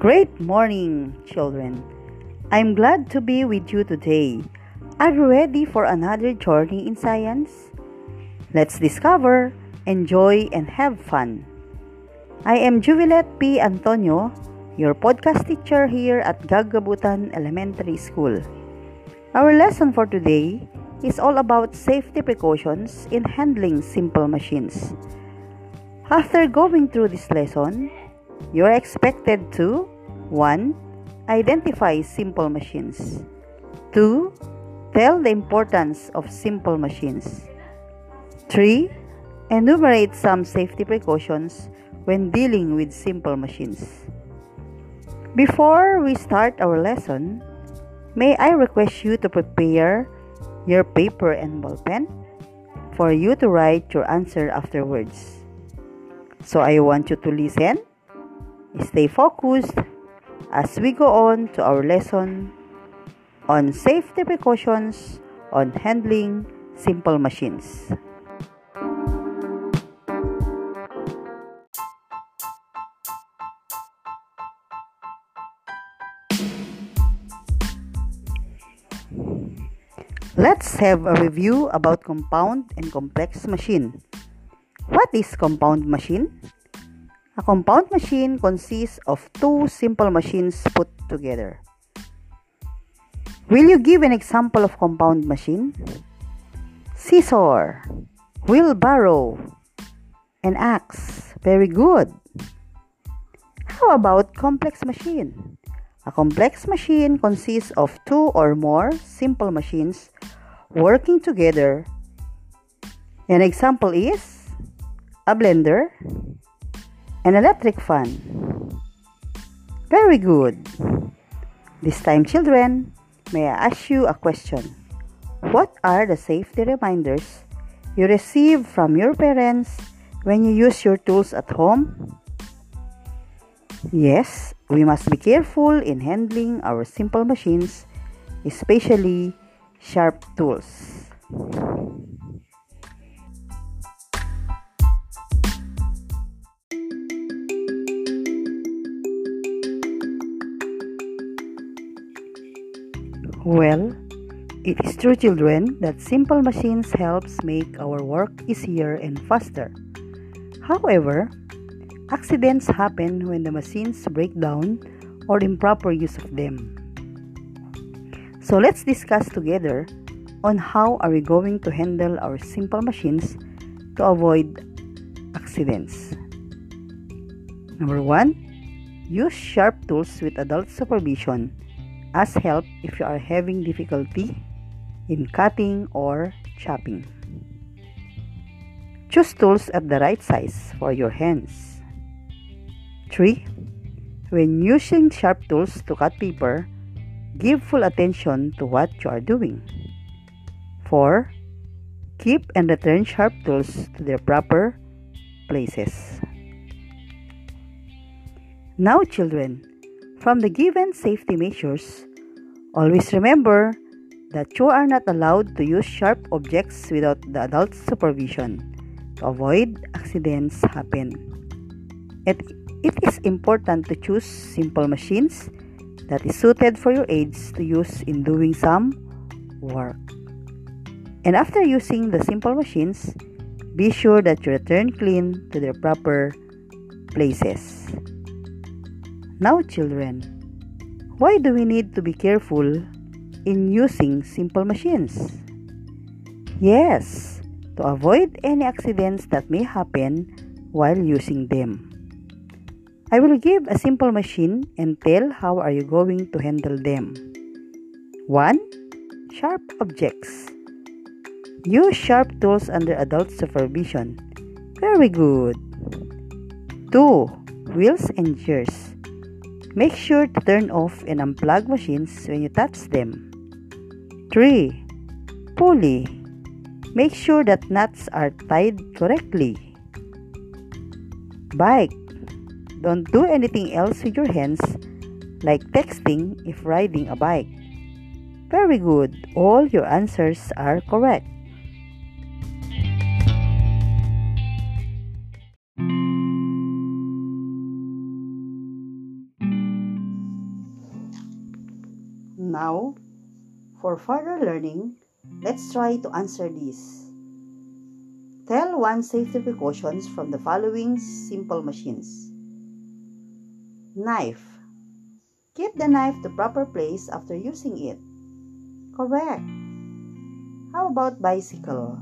Great morning, children. I'm glad to be with you today. Are you ready for another journey in science? Let's discover, enjoy, and have fun. I am Juvilette P. Antonio, your podcast teacher here at Gagabutan Elementary School. Our lesson for today is all about safety precautions in handling simple machines. After going through this lesson, you are expected to 1. Identify simple machines. 2. Tell the importance of simple machines. 3. Enumerate some safety precautions when dealing with simple machines. Before we start our lesson, may I request you to prepare your paper and ball pen for you to write your answer afterwards. So I want you to listen Stay focused as we go on to our lesson on safety precautions on handling simple machines. Let's have a review about compound and complex machine. What is compound machine? A compound machine consists of two simple machines put together. Will you give an example of compound machine? Scissor, wheelbarrow, an axe. Very good. How about complex machine? A complex machine consists of two or more simple machines working together. An example is a blender, an electric fan. Very good. This time, children, may I ask you a question? What are the safety reminders you receive from your parents when you use your tools at home? Yes, we must be careful in handling our simple machines, especially sharp tools. Well, it is true children that simple machines helps make our work easier and faster. However, accidents happen when the machines break down or improper use of them. So let's discuss together on how are we going to handle our simple machines to avoid accidents. Number 1, use sharp tools with adult supervision as help if you are having difficulty in cutting or chopping. Choose tools at the right size for your hands. 3. When using sharp tools to cut paper, give full attention to what you are doing. 4. Keep and return sharp tools to their proper places. Now, children, from the given safety measures, always remember that you are not allowed to use sharp objects without the adult supervision to avoid accidents happen. It, it is important to choose simple machines that is suited for your age to use in doing some work. And after using the simple machines, be sure that you return clean to their proper places. Now, children, why do we need to be careful in using simple machines? Yes, to avoid any accidents that may happen while using them. I will give a simple machine and tell how are you going to handle them. 1. Sharp objects. Use sharp tools under adult supervision. Very good. 2. Wheels and gears. Make sure to turn off and unplug machines when you touch them. 3. Pulley. Make sure that nuts are tied correctly. Bike. Don't do anything else with your hands like texting if riding a bike. Very good. All your answers are correct. Further learning, let's try to answer this. Tell one safety precautions from the following simple machines. Knife. Keep the knife to proper place after using it. Correct. How about bicycle?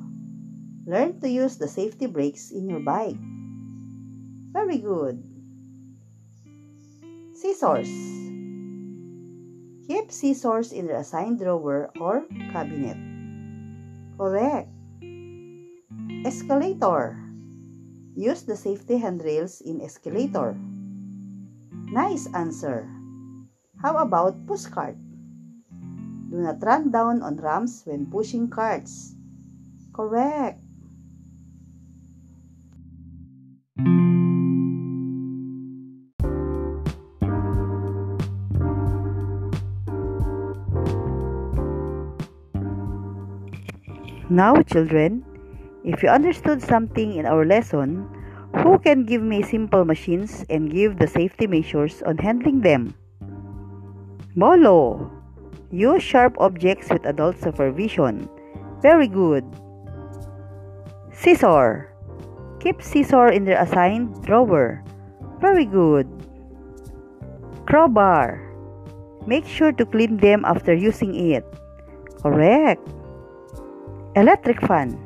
Learn to use the safety brakes in your bike. Very good. Scissors. Keep scissors in the assigned drawer or cabinet. Correct. Escalator. Use the safety handrails in escalator. Nice answer. How about pushcart? Do not run down on ramps when pushing carts. Correct. Now, children, if you understood something in our lesson, who can give me simple machines and give the safety measures on handling them? Bolo! Use sharp objects with adult supervision. Very good. Scissor. Keep scissor in their assigned drawer. Very good. Crowbar. Make sure to clean them after using it. Correct. Electric fan.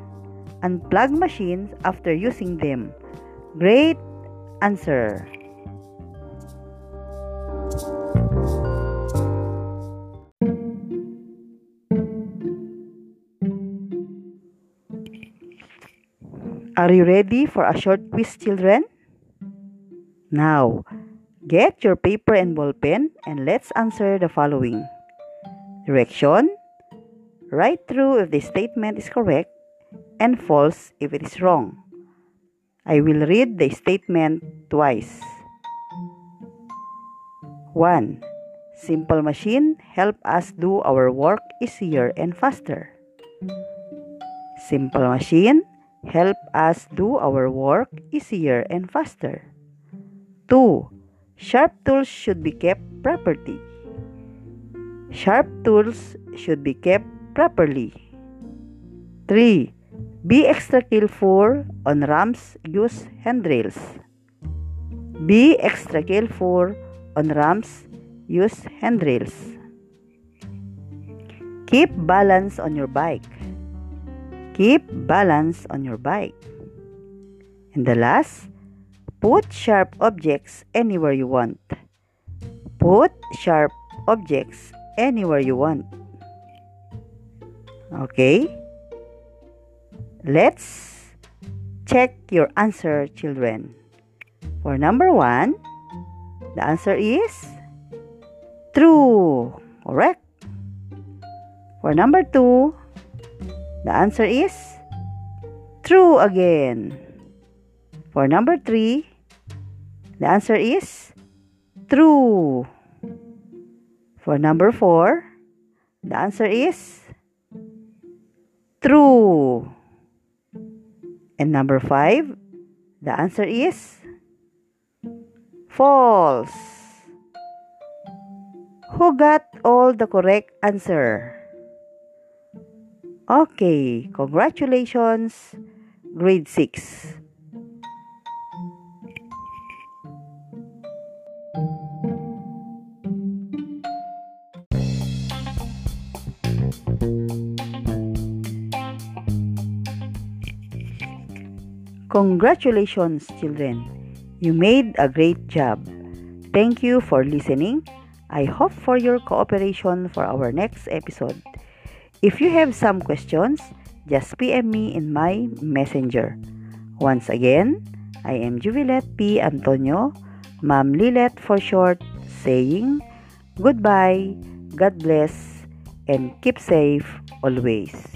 Unplug machines after using them. Great answer. Are you ready for a short quiz, children? Now, get your paper and ball pen and let's answer the following. Direction Write true if the statement is correct and false if it is wrong. I will read the statement twice. 1. Simple machine help us do our work easier and faster. Simple machine help us do our work easier and faster. 2. Sharp tools should be kept properly. Sharp tools should be kept properly. 3. Be extra careful on ramps use handrails. Be extra careful on ramps use handrails. Keep balance on your bike. Keep balance on your bike. And the last, put sharp objects anywhere you want. Put sharp objects anywhere you want. Okay? Let's check your answer, children. For number one, the answer is true. Correct. For number two, the answer is true again. For number three, the answer is true. For number four, the answer is True. And number five, the answer is false. Who got all the correct answer? Okay, congratulations, grade 6. Congratulations, children! You made a great job. Thank you for listening. I hope for your cooperation for our next episode. If you have some questions, just PM me in my messenger. Once again, I am Juvilette P. Antonio, Ma'am Lilet for short, saying goodbye, God bless, and keep safe always.